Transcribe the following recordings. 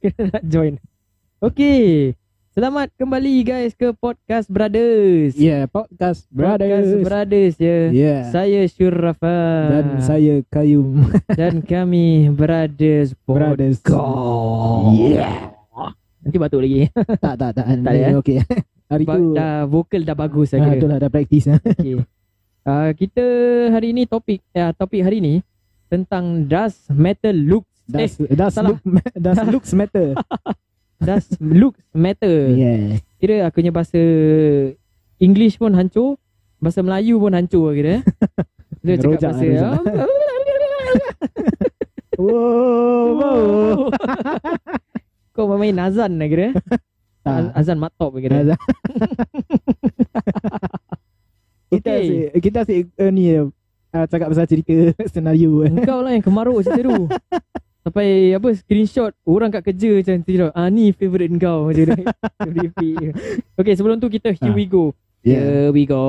Kena nak join Okay Selamat kembali guys ke Podcast Brothers Yeah, podcast brothers. Podcast Brothers ya Yeah. Saya Syurafa Dan saya Kayum. Dan kami Brothers Brothers. Podcast Yeah. Nanti batuk lagi tak, tak, tak. Tak ada, eh? Okay. Hari Ba- tu. Dah vokal dah bagus Ah, saya tu kira lah, dah praktis. ah. okay. uh, Kita hari ni topik ya, Topik hari ni Tentang Does Metal Look Does, Eh does, salah. look, does looks matter? Does Looks Matter yeah. Kira aku punya bahasa English pun hancur Bahasa Melayu pun hancur kira Dia cakap Rojak bahasa lah, Wow. wow. Kau main azan lah kira. Azan matop kira Azan. Kita Okay. asyik, kita asyik uh, ni uh, cakap pasal cerita senario. eh. Engkau lah yang kemaruk cerita tu Sampai apa screenshot Orang kat kerja macam tu Ah ni favourite kau Macam tu. Okay sebelum tu kita Here Ah. we go Yeah. Here we go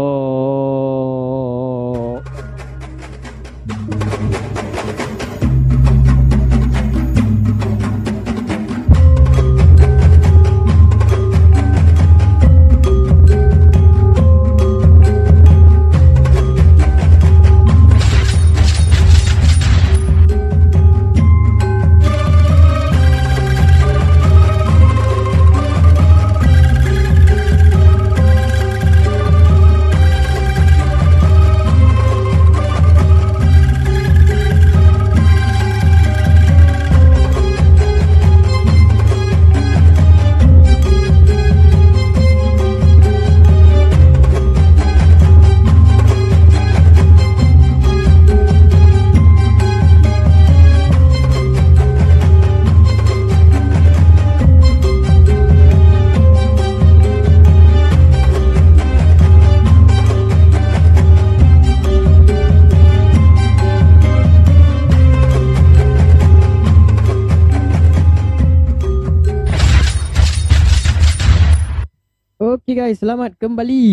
Selamat kembali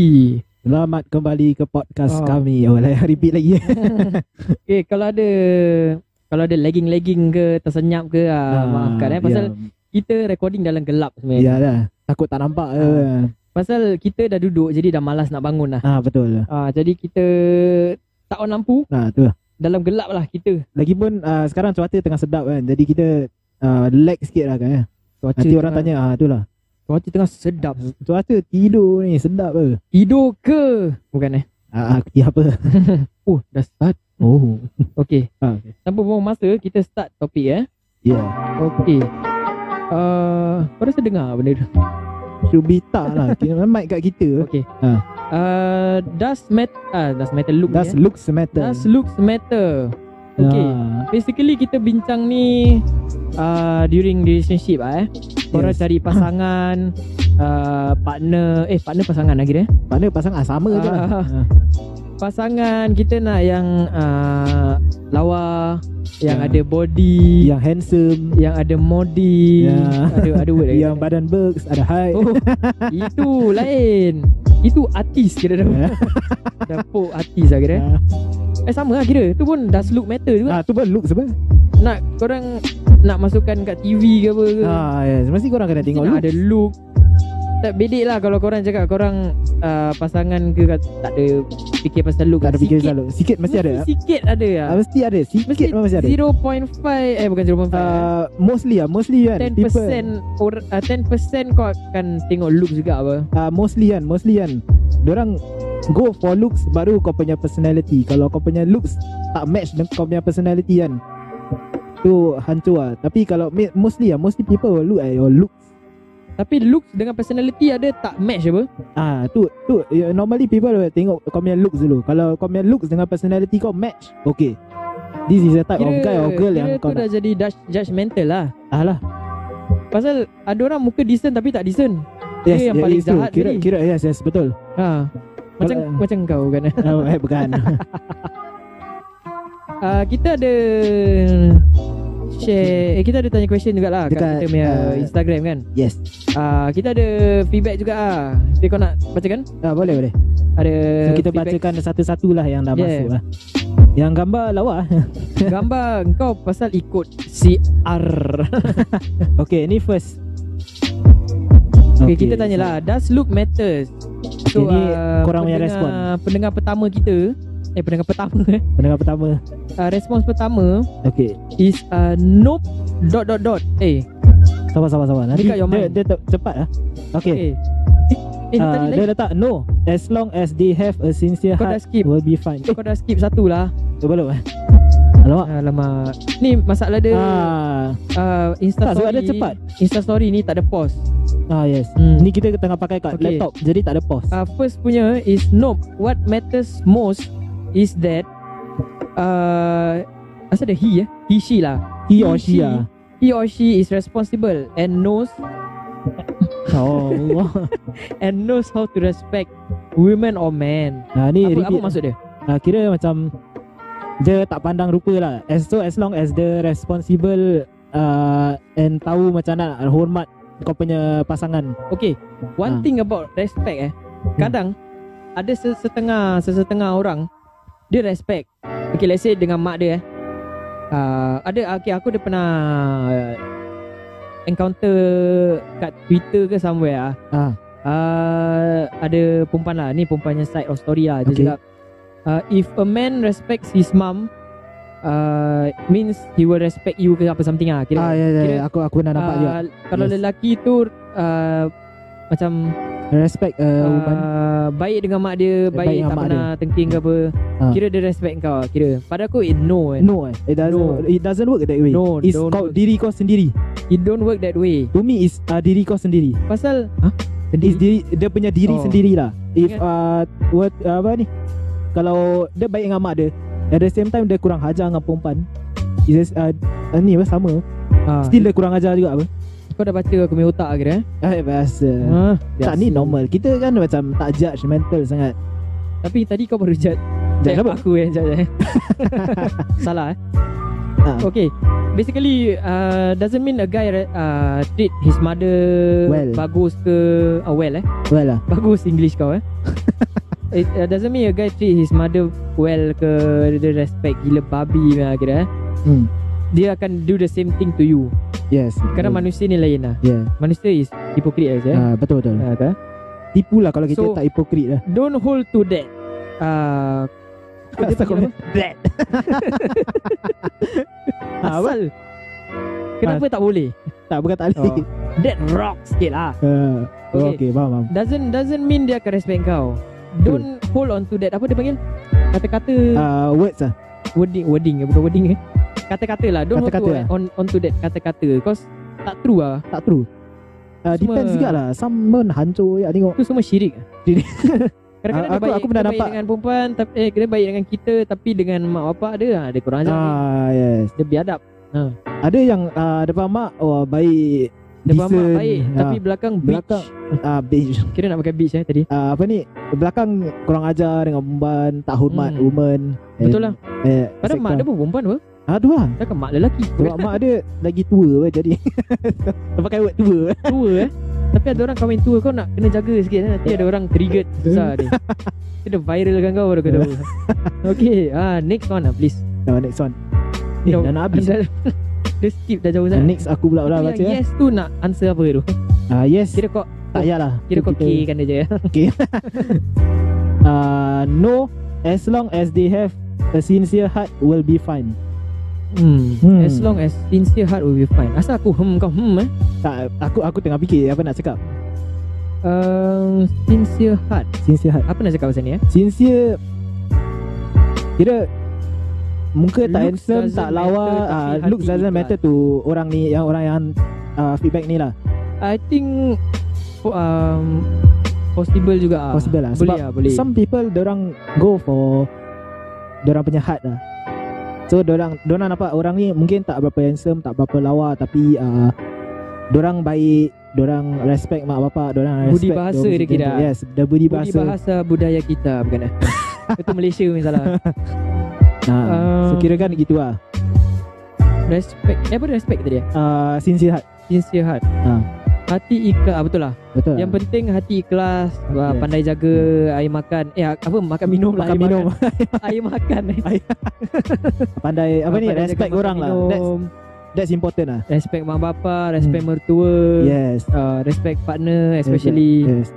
Selamat kembali ke podcast Oh. kami. Oh, lah, repeat lagi. Okay kalau ada Kalau ada lagging-lagging ke Tersenyap ke ah, Maafkan eh Pasal kita recording dalam gelap Ya sebenarnya lah. Takut tak nampak. Ah. Uh. Pasal kita dah duduk Jadi dah malas nak bangun lah Ah betul. ah, Jadi kita Tak on lampu Ah tu. Dalam gelap lah kita Lagipun uh, sekarang cuaca tengah sedap kan. Jadi kita uh, relax sikit lah kan. Cuaca Nanti orang tengah- tanya ah tu lah. Cuaca tengah sedap Cuaca tidur ni sedap ke? Tidur ke Bukan eh Ah, ah apa? Oh dah start Oh. Okay Ah, okay. Tanpa buang masa Kita start topik eh Yeah. Okay uh, Kau rasa dengar benda tu Should be tak lah. Kira mic kat kita. Okay Ha. uh, Does met uh, Does matter look Does eh? looks matter. Does looks matter Okay Ah, Basically kita bincang ni uh, During relationship ah, eh Korang Yes. cari pasangan uh, Partner Eh partner pasangan lagi eh mana pasang ah sama je lah. Ah. Ah. Pasangan kita nak yang uh, Lawa Yang Ya. ada body Yang handsome, Yang ada modi Ya. Ada ada word lagi yang badan berks, ada height. Oh Itu lain Itu artis kira dah Ya. Dah pok artis lah kira Ah. Eh sama lah kira Tu pun does look matter juga Ah tu pun looks apa? Nak korang Nak masukkan kat TV ke apa ke Ah yes, mesti korang kena tengok Nak look. ada look Tak bedek lah Kalau korang cakap Korang uh, Pasangan ke Tak ada Fikir pasal look Tak ada fikir Sikit selalu. Sikit mesti ada. Sikit ada lah Ah, mesti ada. Sikit Mesti mesti ada. 0.5 Eh bukan 0.5 Uh, mostly ah, mostly kan. 10% people- or, uh, 10% kau akan tengok look juga apa uh, mostly kan mostly kan Diorang go for looks baru kau punya personality kalau kau punya looks tak match dengan kau punya personality kan tu hancur lah tapi kalau mostly lah mostly people will look at your looks Tapi looks dengan personality ada tak match apa? Ah tu tu yeah, normally people will tengok kau punya looks dulu. Kalau kau punya looks dengan personality kau match okay. This is the type of guy or girl yang kira kau tu dah nak. jadi judge, judgemental lah. Alah Pasal ada orang muka decent tapi tak decent. Yes, yang yeah, paling jahat kira tadi. kira yes yes betul. Ha. Macam Kalau- macam kau kan oh, eh bukan. Uh, Kita ada Share eh, Kita ada tanya question jugalah Kat Dekat, kita punya uh, Instagram kan? yes. Uh, Kita ada feedback juga lah Jadi kau nak bacakan? ah, boleh boleh. Ada so, kita feedback. bacakan satu-satu lah yang dah Yeah. masuk lah. Yang gambar lawa. Gambar kau pasal ikut CR Okay ni first. Okay, okay kita tanyalah Does look matters? Okay, ni korang punya respon. Pendengar pertama kita Eh pendengar pertama eh. Pendengar pertama. Uh, Respons pertama Okay Is uh, Nope Dot dot dot. Eh. Sabar sabar sabar. Nanti Dekat your dia, mind. dia te- cepat lah Okay Okay Eh, tadi Dia lagi letak no As long as they have a sincere Kau dah heart skip. Will be fine. Eh Kau dah skip satu lah. Tu belum eh. Alamak. Alamak. Ni masalah dia Ah, uh, Insta Tak, story dia cepat. Insta story ni tak ada pause. Ah yes. Hmm. Ni kita tengah pakai kat Okay. laptop Jadi tak ada pause. Uh, First punya is Nope What matters most Is that uh, Asal ada he eh? He she lah. He or she lah. He or she is responsible And knows Oh Allah. And knows how to respect Women or men. Ah, Ni Apa, apa maksud dia? Ah, Kira macam Dia tak pandang rupa lah. As, So as long as the responsible uh, And tahu macam nak hormat Kau punya pasangan. Okay One Ah. thing about respect eh. Kadang Ada sesetengah Sesetengah orang Dia respect Okay let's say dengan mak dia eh uh, Ada okay, aku dia pernah uh, Encounter Kat Twitter ke somewhere ah. ah, uh, Ada perempuan lah Ni perempuannya side of story lah Dia Okay. cakap uh, If a man respects his mum uh, Means he will respect you ke apa something lah Kira ah ya, ya, kira, ya. Aku aku dah nampak juga uh, Kalau Yes. lelaki tu uh, Macam Respect uh, woman uh, Baik dengan mak dia baik Baik, dengan tak mak pernah tengking ke apa. Ah. Kira dia respect kau Kira. Pada aku it no eh. No eh. It doesn't No. It doesn't work that way. No, It's kau work. diri kau sendiri. It don't work that way. To me is uh, diri kau sendiri. Pasal Hah? Is diri, Dia punya diri Oh. sendiri lah. If uh, what, uh, Apa ni? Kalau Dia baik dengan mak dia At the same time Dia kurang hajar dengan perempuan. Is uh, uh, Ni apa sama? Ah, Still dia kurang ajar juga apa Kau dah baca aku punya otak kira eh? Eh biasa Tak biasa. ni normal Kita kan macam Tak judgemental sangat Tapi tadi kau baru judge Judge Eh, apa? Aku yang judge eh. Salah eh Ah. Okay Basically uh, Doesn't mean a guy uh, Treat his mother Well. Bagus ke uh, Well eh Well lah Bagus English kau eh It uh, doesn't mean a guy treat his mother well ke Dia respect gila babi lah kira eh hmm. Dia akan do the same thing to you. Yes. Betul. manusia ni lain lah. Yeah. Manusia is hypocrite aja eh? Ah, Betul betul. Ah, kan? Tipu lah kalau kita So- tak hipokrit lah. Don't hold to that. Uh, Dia Asal kau? That. Ah? Asal. Kenapa tak boleh? Tak bukan tak boleh. Oh. That rock sikit lah. Ah, Okay. okay. okay faham faham. Doesn't doesn't mean dia akan respect kau. Don't hold on to that. Apa dia panggil? Kata-kata. Uh, Words lah. Wording wording bukan wording eh. Kata-kata lah. Don't Kata-kata hold lah. to, on on to that kata-kata. Because tak true lah. Tak true. Uh, Semua- Depends juga lah Some men hancur ya tengok. Itu semua syirik. Kadang-kadang Aku- dia baik, aku pernah dia baik nampak. dengan perempuan tapi eh, dia baik dengan kita tapi dengan mak bapak dia ah, dia kurang ajar. Sikit. Ah yes. Dia biadab. Ada yang uh, Depan mak Oh baik. Depan mak baik Ah, tapi belakang belakang ah, bitch kira nak pakai bitch eh tadi. Uh, Apa ni? Belakang kurang ajar dengan perempuan Tak hormat Hmm. woman. Betul lah. Eh, padahal mak dia pun perempuan apa Ah tu lah takkan mak lelaki? Sebab mak dia Lagi tua apa jadi? Dia pakai word tua. Tua eh? Tapi ada orang kahwin tua kau nak kena jaga sikit eh. nanti ada orang triggered susah dia dia dah viralkan kau baru kau tahu. Okay ah next one lah please. Now next one. Eh Dah- nak habis. Dah, dia skip dah jauh Ah, sangat. Next aku pula pula baca eh. yes tu nak answer apa tu? Ah yes. Kira kau Tak payahlah. Kira kau kita- K kan dia je uh, No As long as they have A sincere heart Will be fine hmm. Hmm. As long as sincere heart will be fine. Asal aku hmm kau hmm eh? Tak Aku aku tengah fikir Apa nak cakap. Uh, Sincere heart. Sincere heart. Apa nak cakap pasal ni eh? Sincere. Kira Muka tak Looks handsome Tak lawa matter, uh, Looks doesn't matter to Orang ni Yang orang yang uh, Feedback ni lah. I think um, Possible juga ah. Possible lah. Boleh Sebab lah boleh. Some people Diorang go for Diorang punya heart lah So diorang Diorang nampak orang ni Mungkin tak berapa handsome Tak berapa lawa Tapi uh, Diorang baik Diorang respect mak bapak Diorang Budi respect bahasa diorang dia kira. Yes The budi Budi bahasa, bahasa budaya kita Bukan eh? Itu Malaysia misalnya Nah, Um, So kira kan gitu lah. Respect Eh apa respect tadi? Eh uh, Sincere heart. Sincere heart. Ha. Hati ikhlas ah, Betul lah. Betul Yang penting hati ikhlas uh, Yes. Pandai jaga air makan. Eh apa makan minum lah Makan air minum. makan. Air makan eh. Pandai Apa ni Respect orang lah. That's, that's important lah. Respect mak bapa Respect mertua. Yes. Uh, Respect partner Especially. Yes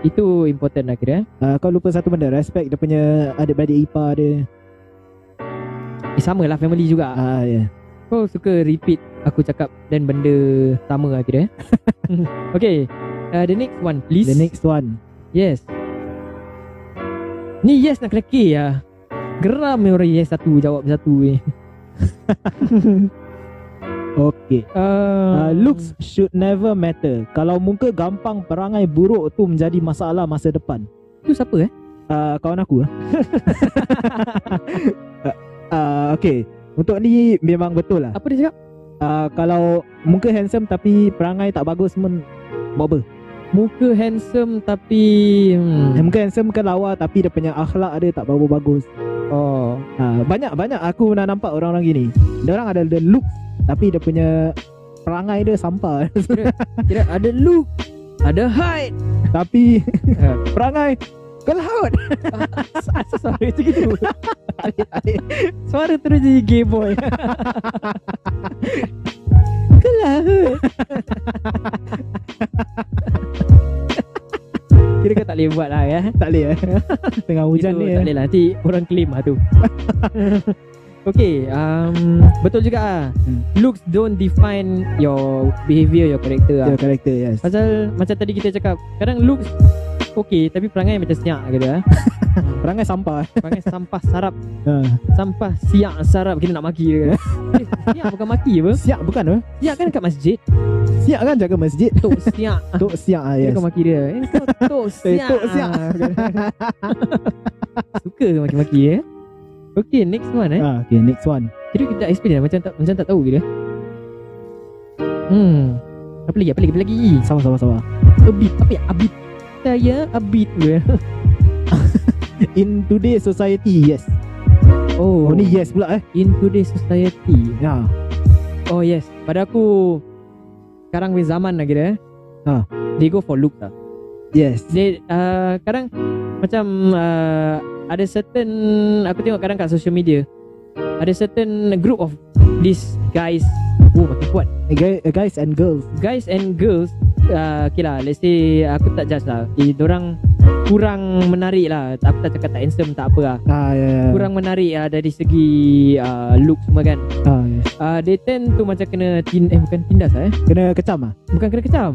Itu important lah kira uh, Kau lupa satu benda Respect dia punya Adik-beradik ipar dia. Eh sama lah family juga. Ah, yeah. Kau suka repeat Aku cakap Dan benda Sama lah kira eh. Okay uh, The next one please. The next one. Yes. Ni yes nak kena K lah Geram ni orang yes satu Jawab satu ni. Okay. Uh, uh, Looks should never matter. Kalau muka gampang Perangai buruk tu Menjadi masalah masa depan. Itu siapa eh? Uh, Kawan aku lah uh, uh, Okay. Untuk ni Memang betul lah. Apa dia cakap uh, Kalau Muka handsome Tapi perangai tak bagus pun Buat apa? Muka handsome Tapi hmm. Muka handsome kan lawa Tapi dia punya akhlak dia Tak berapa bagus. Oh. Uh, Banyak-banyak aku pernah nampak Orang-orang gini. Dia orang ada the look Tapi dia punya Perangai dia sampah. Kira ada look Ada height. Tapi Ah. Perangai Kelaut Asal suara macam gitu Suara terus jadi gay boy Kelah Kira kau tak boleh buat lah ya? Tak boleh eh? Tengah hujan ni tak eh. boleh lah. Nanti orang claim lah tu. Okay um, Betul juga lah Hmm. Looks don't define Your behaviour Your character lah Your character yes. Pasal Macam tadi kita cakap Kadang looks Okay Tapi perangai macam siap gitu lah Perangai sampah. Perangai sampah sarap. Uh, Sampah siap sarap Kita nak maki dia eh, Siap bukan maki apa? Siap bukan apa? Siap kan kat masjid. Siap kan jaga masjid? Tok siap Tok siap ah, yes. kau maki dia. Eh tok Eh, siap tok siap. Suka maki-maki eh? Okay next one eh? Ah, Okay next one. Kira kita explain lah Macam tak macam tak tahu gitu Hmm. Apa lagi apa lagi apa lagi? Sama sama sama Abid Apa ya Abid Saya Abid gue In today's society yes. Oh, Oh ni yes pula eh. In today's society? Ya. Oh yes. Pada aku Sekarang weh zaman lagi dah eh. Ha. They go for look lah. Yes. They uh, Kadang Macam uh, Ada certain Aku tengok kadang kat social media Ada certain group of These guys. Oh makin kuat. Eh, eh, Guys and girls. Guys and girls uh, Okay lah Let's say Aku tak judge lah. Eh, Diorang Kurang menarik lah. Aku tak cakap tak handsome Tak apa lah. Ah ya yeah. Kurang menarik lah Dari segi uh, Look semua kan. Ah, yes. uh, They tend to macam kena tin, Eh bukan tindas lah eh. Kena kecam ah Bukan kena kecam.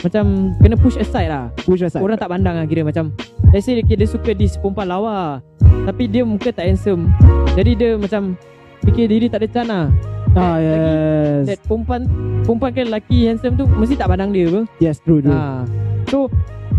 Macam Kena push aside lah. Push aside. Orang tak pandang lah kira macam Let's say dia, dia suka di perempuan lawa Tapi dia muka tak handsome. Jadi dia macam Fikir diri tak ada can lah. Ah Lagi- yes. That perempuan Perempuan kan lelaki handsome tu Mesti tak pandang dia apa? Yes true true. Ha. So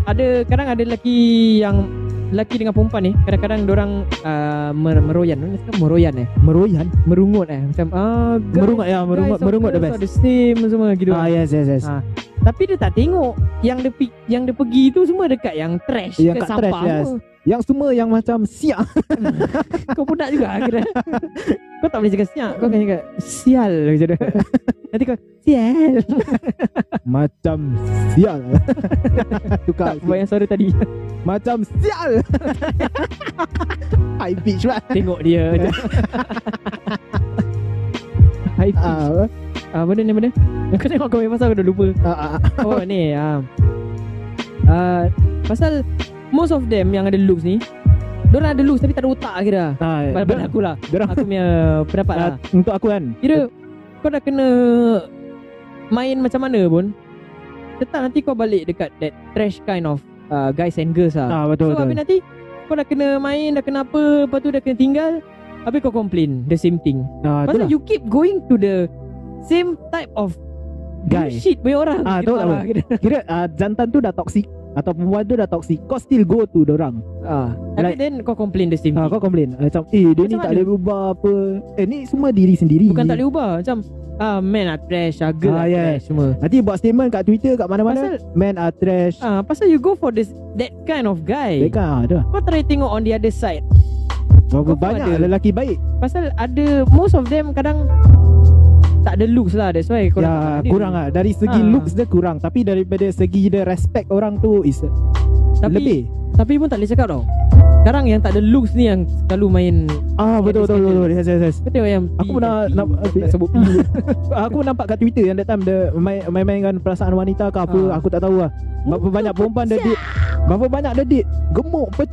Ada Kadang ada lelaki yang Lelaki dengan perempuan ni Kadang-kadang orang uh, mer Meroyan. Meroyan eh? Meroyan? Merungut eh? Macam ah, guys, Merungut ya Merungut guys, Merungut the best. the same semua gitu. Ah yes yes yes. Ah, Tapi dia tak tengok Yang dia yang dia pergi tu semua dekat yang trash Yang ke sampah trash, yes. semua. Yang semua yang macam siap Kau pun nak juga kira. Kau tak boleh cakap siap Kau akan cakap Sial macam tu Nanti kau Sial. Macam sial. Tukar Tak buat yang suara tadi. Macam sial. High pitch pula. Tengok dia High pitch. Ah, Ah, Benda ni benda? Kau tengok kau punya pasal Aku dah lupa. Ah, ah, Oh ni ah. Ah, Pasal Most of them Yang ada looks ni Diorang ada looks Tapi tak ada otak kira ah, Pada, pada aku lah. Aku punya pendapat lah. ah, Untuk aku kan? Kira Kau dah kena Main macam mana pun Tetap nanti kau balik dekat That trash kind of uh, Guys and girls lah. Ah, Betul So habis betul nanti Kau dah kena main Dah kena apa Lepas tu dah kena tinggal Habis kau complain The same thing. Ah, Pasal you keep going to the Same type of Guy. Bullshit punya orang. Ah, Kita tahu tak apa? kita. Kira ah, jantan tu dah toxic Atau perempuan tu dah toxic Kau still go to dorang ah. Tapi Like- then kau complain the same ah, thing. Kau complain ah, Macam eh dia ni Macam tak mana? boleh berubah apa. Eh ni semua diri sendiri. Bukan tak boleh ubah Macam ah, Man are trash ah, Girl Ah, are yeah. trash semua. Nanti buat statement kat Twitter kat mana-mana. Pasal Men are trash. Ah, Pasal you go for this That kind of guy. Mereka ah, tu lah Kau try tengok on the other side. Berapa banyak ada. lelaki baik. Pasal ada Most of them kadang tak ada looks lah That's why korang tak Ya kurang lah. Dari segi Ha. looks dia kurang Tapi daripada segi dia respect orang tu Is Tapi lebih. Tapi pun tak boleh cakap tau Sekarang yang tak ada looks ni Yang selalu main Ah betul betul betul, betul. Yes, yes, yes. Tengok yang Aku pernah nampak nak sebut P Aku nampak kat Twitter yang that time dia main main-mainkan perasaan wanita ke apa Ah. aku tak tahu lah. Berapa banyak perempuan dia date. Berapa banyak dia date. Gemuk kan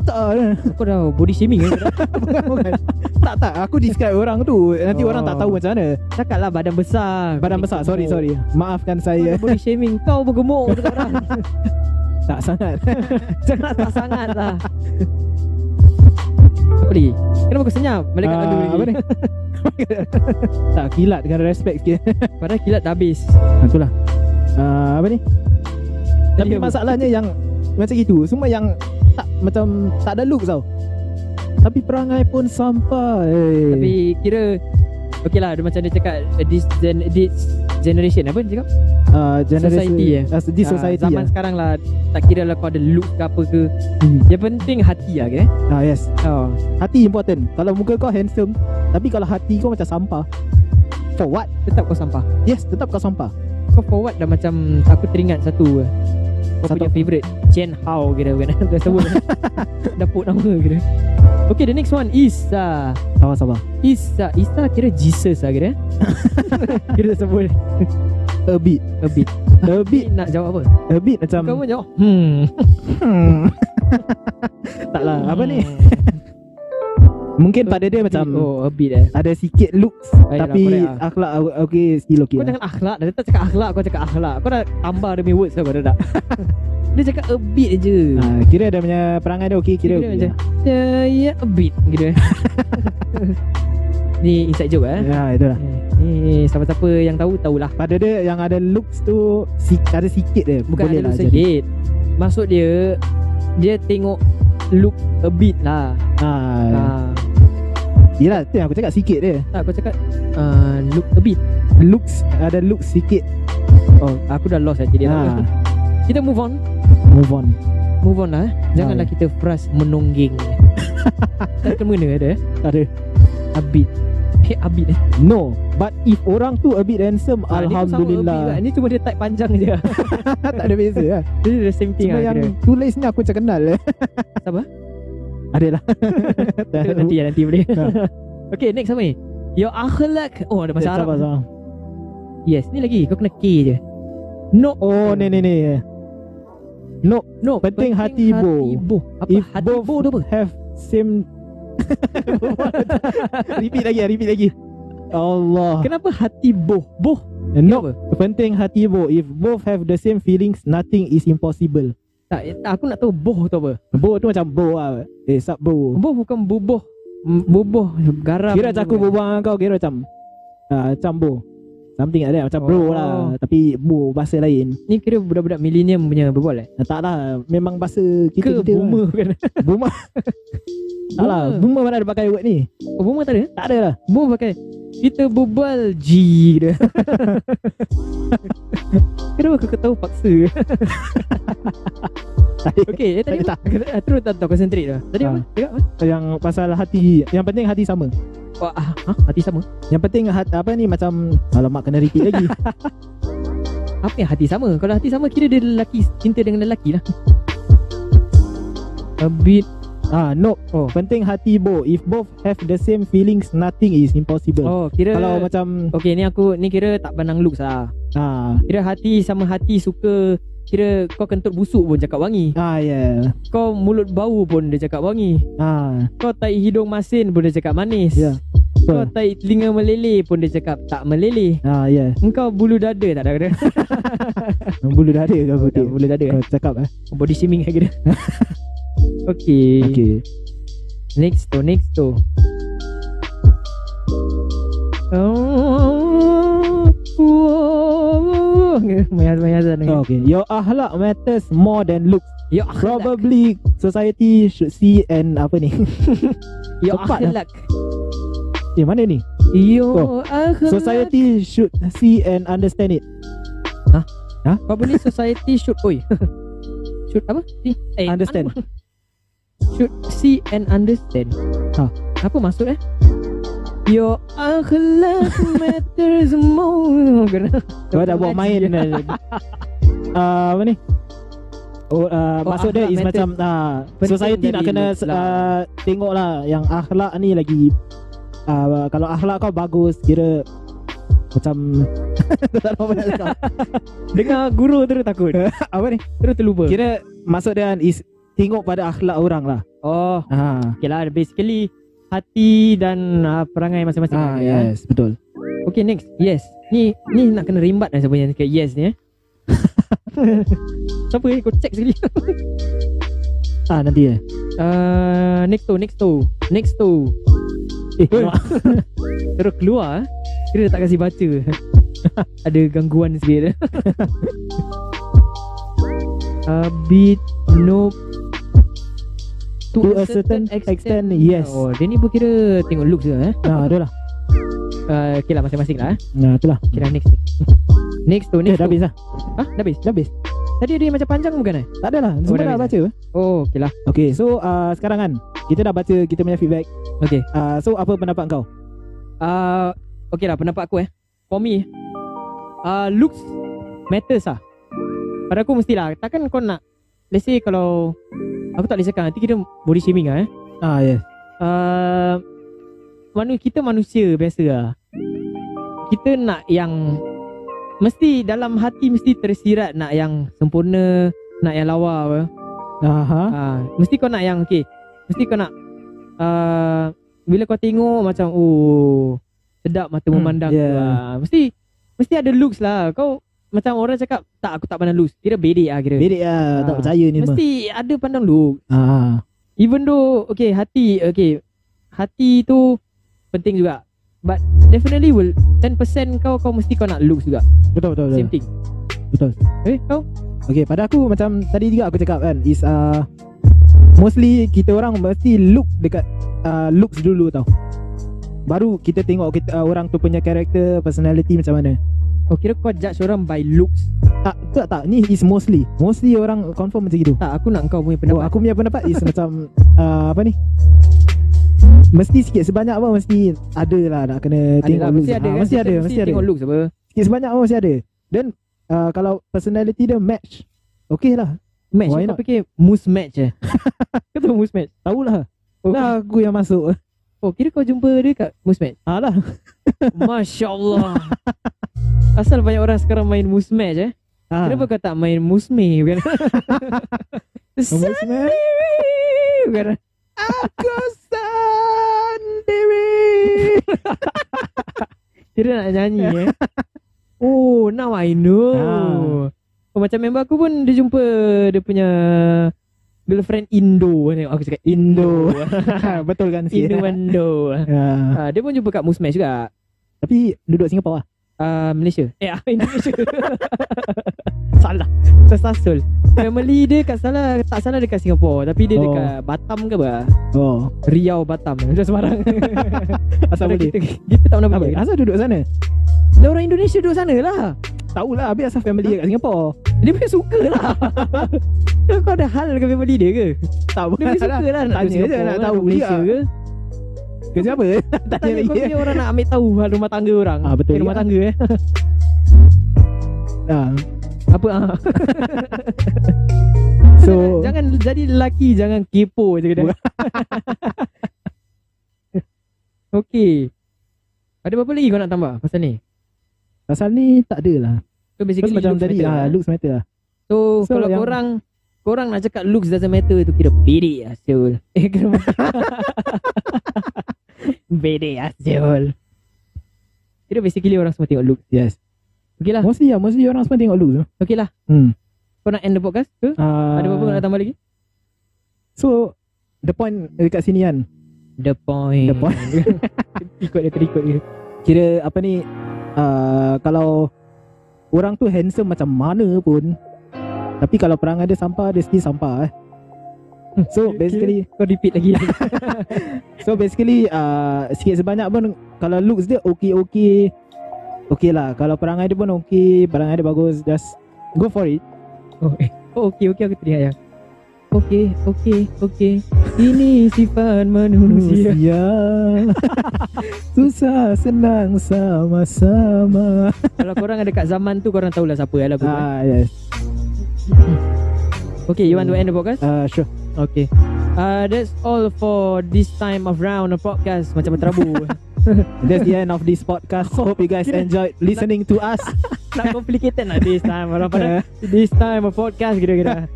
Kau dah body shaming ke? Bukan, bukan. Tak tak. Aku describe orang tu. Nanti Oh. orang tak tahu macam mana. Cakap lah badan besar. Badan besar. Sorry sorry. Maafkan saya. body shaming. Kau pun gemuk kata orang. Tak sangat. Jangan tak sangat lah Lagi? Kenapa kau senyap? Malaikat Ah, lalu Apa ni? Tak kilat dengan respect sikit. Padahal kilat dah habis. Ah, Itulah. Uh, Apa ni? Tapi apa? masalahnya yang Macam gitu Semua yang Tak macam Tak ada looks tau. Tapi perangai pun sampai. Tapi kira Okay lah dia macam dia cakap uh, This, gen, this generation Apa dia cakap? uh, generation, society, eh? uh, This Ah, society Zaman lah. sekarang lah Tak kira lah kau ada look ke apa ke Hmm. Yang penting hati lah okay? Ah yes oh. Hati important Kalau muka kau handsome Tapi kalau hati kau macam sampah For what? Tetap kau sampah Yes tetap kau sampah Kau forward dah macam Aku teringat satu Kau Satu punya favourite. Chen Hao kira kan Dah sebut. Dah put nama kira. Okay the next one is uh, Sabar sabar. Isa Isa kira Jesus lah kira. Kira sebut. A bit. A bit. A bit Nak jawab apa? A bit macam Kau pun jawab. Hmm. Hmm. Tak lah. Apa ni Mungkin pada dia macam Oh a bit eh. Ada sikit looks Ayolah, Tapi correct lah. akhlak Okay still okay Kau lah. jangan akhlak dah tak cakap akhlak Kau cakap akhlak. Kau dah tambah demi words tau Kau dah tak? Dia cakap a bit je. Ah, Kira dia punya perangai dia okay Kira, Kira okay macam Ya ya a bit Gitu eh Ni inside joke eh? Ya itulah. Ni siapa-siapa yang tahu tahulah. Pada dia yang ada looks tu si, Ada sikit dia. Bukan Boleh ada lah jadi. sedikit. Maksud dia Dia tengok Look a bit lah. Ah, ha. Yelah tu yang aku cakap sikit dia. Tak aku cakap uh, Look a bit. Looks Ada looks sikit. Oh aku dah lost jadi ah, Kita move on. Move on. Move on lah eh. Janganlah Ah, kita frust menongging Tak kemana ada eh. Tak ada. A bit Eh a bit eh No But if orang tu a bit handsome Ah. Alhamdulillah. Ni cuma dia type panjang je. Tak ada beza lah This is the same thing Cuma lah yang kira. tulis ni aku macam kenal eh. Siapa? Adalah Nanti ya nanti boleh. Ha. Okay next apa ni? Your akhlak Oh ada bahasa Sabar, Arab sabar. Yes ni lagi. Kau kena K je. No. Oh ni ni ni. No. No Penting hati bo. bo Apa? If hati tu apa? have same Repeat lagi repeat lagi. Allah. Kenapa hati bo Bo No. Apa? Penting hati bo If both have the same feelings Nothing is impossible. Tak, eh, tak Aku nak tahu boh tu apa. Bo tu macam bo lah. Eh sub bo Boh bukan bubuh M- Bubuh Garam. Kira macam aku berbual dengan kau Kira macam uh, Macam bo Something like that Macam bro Oh. lah Tapi bo bahasa lain. Ni kira budak-budak millennium punya berbual eh? Ah, Tak lah. Memang bahasa Ke kita-kita boomer kan lah. Boomer Tak lah Boomer mana ada pakai word ni? Oh boomer tak ada? Tak ada lah. Boomer pakai. Kita berbual G dia. Kenapa kau tahu paksa? Okay eh, tadi Tak, apa? Terus tak tahu concentrate dah Tadi apa? Ah. Cakap apa? Yang pasal hati Yang penting hati sama. Wah, ah, ah, hati sama? Yang penting hati, Apa ni macam Alamak kena repeat lagi. Apa yang hati sama? Kalau hati sama kira dia lelaki Cinta dengan lelaki lah. A bit Ah no. Oh. Penting hati bo. If both have the same feelings Nothing is impossible. Oh kira Kalau macam Okay ni aku Ni kira tak pandang looks lah. Ah. Kira hati sama hati suka Kira kau kentut busuk pun cakap wangi. Ah ya. Yeah. Kau mulut bau pun dia cakap wangi. Ah. Kau tai hidung masin pun dia cakap manis. Ya. Kau Betul. tai telinga meleleh pun dia cakap tak meleleh. Ah ya. Engkau bulu dada tak ada kena? Yeah. Bulu dada ke Oh, dah, bulu dada? Kau cakap eh? Body shaming lagi dia Okay. Okay Next to next to Oh, oh, Mayaz mayaz oh, Okay Your ahlak matters more than looks. Yo akhlak. Probably Society should see And apa ni? Yo tepat lah. akhlak Eh mana ni? Yo Oh, akhlak. Society should see and understand it. Probably society should Oi. Should apa? See, eh, Understand. mana- Should see and understand. Ha. Apa maksud eh? Your akhlak matters more. Kau dah buat main uh, Apa ni? Oh, uh, Oh, maksud dia is macam uh, society nak kena uh, tengok lah yang akhlak ni lagi uh, kalau akhlak kau bagus kira macam tak tahu apa nak cakap. Dengar guru terus takut. Apa ni? Terus terlupa. Kira maksud dia is tengok pada akhlak orang lah. Oh. Ha. Okay lah basically Hati dan uh, perangai masing-masing. Ah lah, ya. yes betul. Okay next. Yes. Ni ni nak kena rimbat lah siapa yang cakap yes ni eh. Siapa ni? Kau check sekali. Ah nanti eh. Uh, Next tu Next tu. Next tu. Eh. Terus keluar eh. Kira tak kasih baca. Ada gangguan sikit A bit Nope To a certain extent, yes. Oh, dia ni pun kira tengok looks je eh. ah dah lah Uh, okay lah masing-masing lah eh. nah itulah Kira next next. Next tu eh next dah tu. habis lah Ha? Dah habis? dah habis Tadi dia macam panjang bukan eh? tak ada lah Oh, semua dah dah habis baca Oh okay lah Okay so uh, sekarang kan Kita dah baca kita punya feedback Okay uh, So apa pendapat kau? uh, Okay lah pendapat aku eh For me uh, Looks Matters lah Pada aku mestilah Takkan kau nak Let's say kalau Aku tak boleh cakap Nanti kita body shaming lah eh Ah yes uh, manu, Kita manusia biasa lah Kita nak yang Mesti dalam hati Mesti tersirat Nak yang sempurna Nak yang lawa apa Aha. Ah, mesti kau nak yang okay. Mesti kau nak uh, bila kau tengok macam oh sedap mata Hmm, memandang yeah. tu lah. Mesti mesti ada looks lah. Kau macam orang cakap tak aku tak pandang looks. Kira bedek lah kira. Bedek lah Tak Ah. percaya ni Mesti ada pandang looks. ah. Even though okay hati okay hati tu penting juga. But definitely will 10% kau kau mesti kau nak looks juga. Betul betul betul Same thing. Betul. Eh kau? Okay pada aku macam Tadi juga aku cakap kan Is uh, Mostly kita orang mesti look dekat uh, Looks dulu tau Baru kita tengok kita, uh, orang tu punya karakter Personality macam mana Oh kira kau judge orang by looks. Tak tak tak. Ni is mostly. Mostly orang confirm macam gitu. Tak aku nak kau punya oh, pendapat. Aku punya pendapat is macam uh, Apa ni? Mesti sikit sebanyak apa Mesti ada lah Nak kena ada tengok lah, looks. mesti ada Ah, kan? Mesti ada Kita Mesti ada. tengok looks apa. Sikit sebanyak apa mesti ada. Dan uh, Kalau personality dia match Okay lah. Match? Why kau not? fikir moose match eh? Kau tahu moose match? Tahulah. Oh, Lah aku yang masuk. Oh kira kau jumpa dia kat moose match? Alah Masya Allah Asal banyak orang sekarang main match eh. Ah. Kenapa kau tak main musme bukan match? Bukan Aku sendiri Kira nak nyanyi eh. Oh now I know. Ah. Oh macam member aku pun Dia jumpa Dia punya Girlfriend Indo. Tengok aku cakap Indo. Betul kan sikit Indo Indo. Ya. Ah, Dia pun jumpa kat moose match juga. Tapi duduk Singapura lah uh, Malaysia. Eh ah, Indonesia. Salah. Tersasul. Family dia kat salah Tak salah dekat Singapura Tapi dia Oh. dekat Batam ke apa? Oh. Riau Batam. Macam sembarang Asal boleh? kita, kita tak pernah Apa? pergi Asal duduk sana? Dia orang Indonesia duduk sana lah. Tahulah Habis asal family kat Singapura Dia punya suka lah. Kau ada hal dengan family dia ke? Tak Dia punya suka lah. Nak Tanya je nak tahu Malaysia ke Kerja apa? Tanya lagi kau orang nak ambil tahu Hal rumah tangga orang. Ah, betul. Eh, Rumah tangga eh. Ah. Apa ah? So Jangan jadi lelaki Jangan kepo je kena Okay Ada apa lagi kau nak tambah Pasal ni? Pasal ni tak ada lah. So Terus basically macam tadi ah, lah. Looks matter lah. So, So, kalau yang- korang Korang nak cakap looks doesn't matter Tu kira bedek lah Syul Eh kira Bedek lah Syul Kira basically orang semua tengok looks Yes. Okay lah. Mostly lah Mostly orang semua tengok looks Okay lah. Hmm. Kau nak end the podcast ke? uh, Ada apa-apa nak tambah lagi? So The point dekat sini kan? The point. The point. Ikut dia terikut dia. Kira apa ni uh, Kalau Orang tu handsome macam mana pun Tapi kalau perangai dia sampah Dia still sampah eh So basically Kau repeat lagi So basically uh, Sikit sebanyak pun Kalau looks dia okay-okay Okay lah Kalau perangai dia pun okay Perangai dia bagus Just Go for it Oh, eh. oh okay okay aku teringat yang okey, okey, okey. Ini sifat manusia. Manusia Susah senang sama-sama Kalau korang ada kat zaman tu korang tahulah siapa lah lagu. Ah yes Okay, you want to end the podcast? uh, Sure Okay. Uh, that's all for this time of round of podcast macam terabu. That's the end of this podcast Hope you guys Kira- enjoyed listening to us Nak complicated lah this time. Pada this time of podcast kira-kira.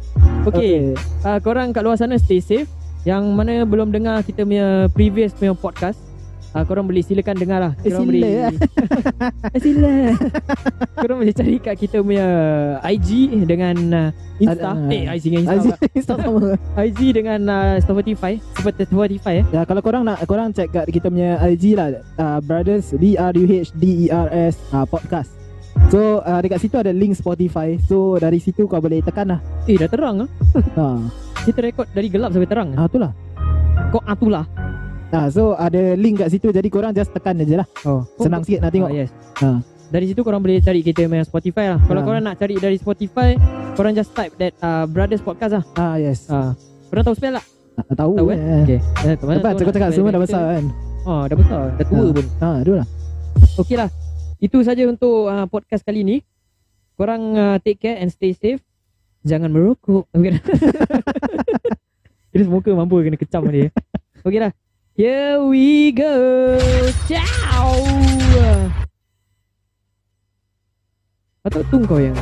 Okay. Uh, korang kat luar sana stay safe. Yang mana belum dengar kita punya previous punya podcast, uh, korang boleh silakan dengar lah. Eh, Korang sila boleh, eh, sila. korang boleh cari kat kita punya IG dengan uh, Insta. Ada- eh, IG dengan Insta. Pula. Stop sama IG dengan uh, Spotify. Seperti Spotify eh. Ya, kalau korang nak korang check kat kita punya IG lah uh, Brothers D R U H D E R S uh, podcast. So uh, dekat situ ada link Spotify. So dari situ kau boleh tekan lah. Eh, dah terang ah. Ha. Kita rekod dari gelap sampai terang. Ah itulah. Kau atulah. Ha, so ada link kat situ jadi korang just tekan je lah. Oh, Senang sikit nak tengok. Ah, yes. Ha. Dari situ korang boleh cari kita punya Spotify lah. Kalau Ha. korang nak cari dari Spotify, korang just type that uh, Brothers Podcast lah. Ah yes. Ah, korang tahu spell tak? Ah, tahu, Tahu eh. eh? Okay. Eh, Lepas cakap cakap semua dah besar kan. Oh, dah besar. Dah tua Ha. pun. Ha, aduh lah. Okey lah. Itu saja untuk uh, podcast kali ni. Korang uh, take care and stay safe. Jangan merokok. Kira muka mampu kena kecam dia. Okey lah. Here we go. Ciao. Atau kau yang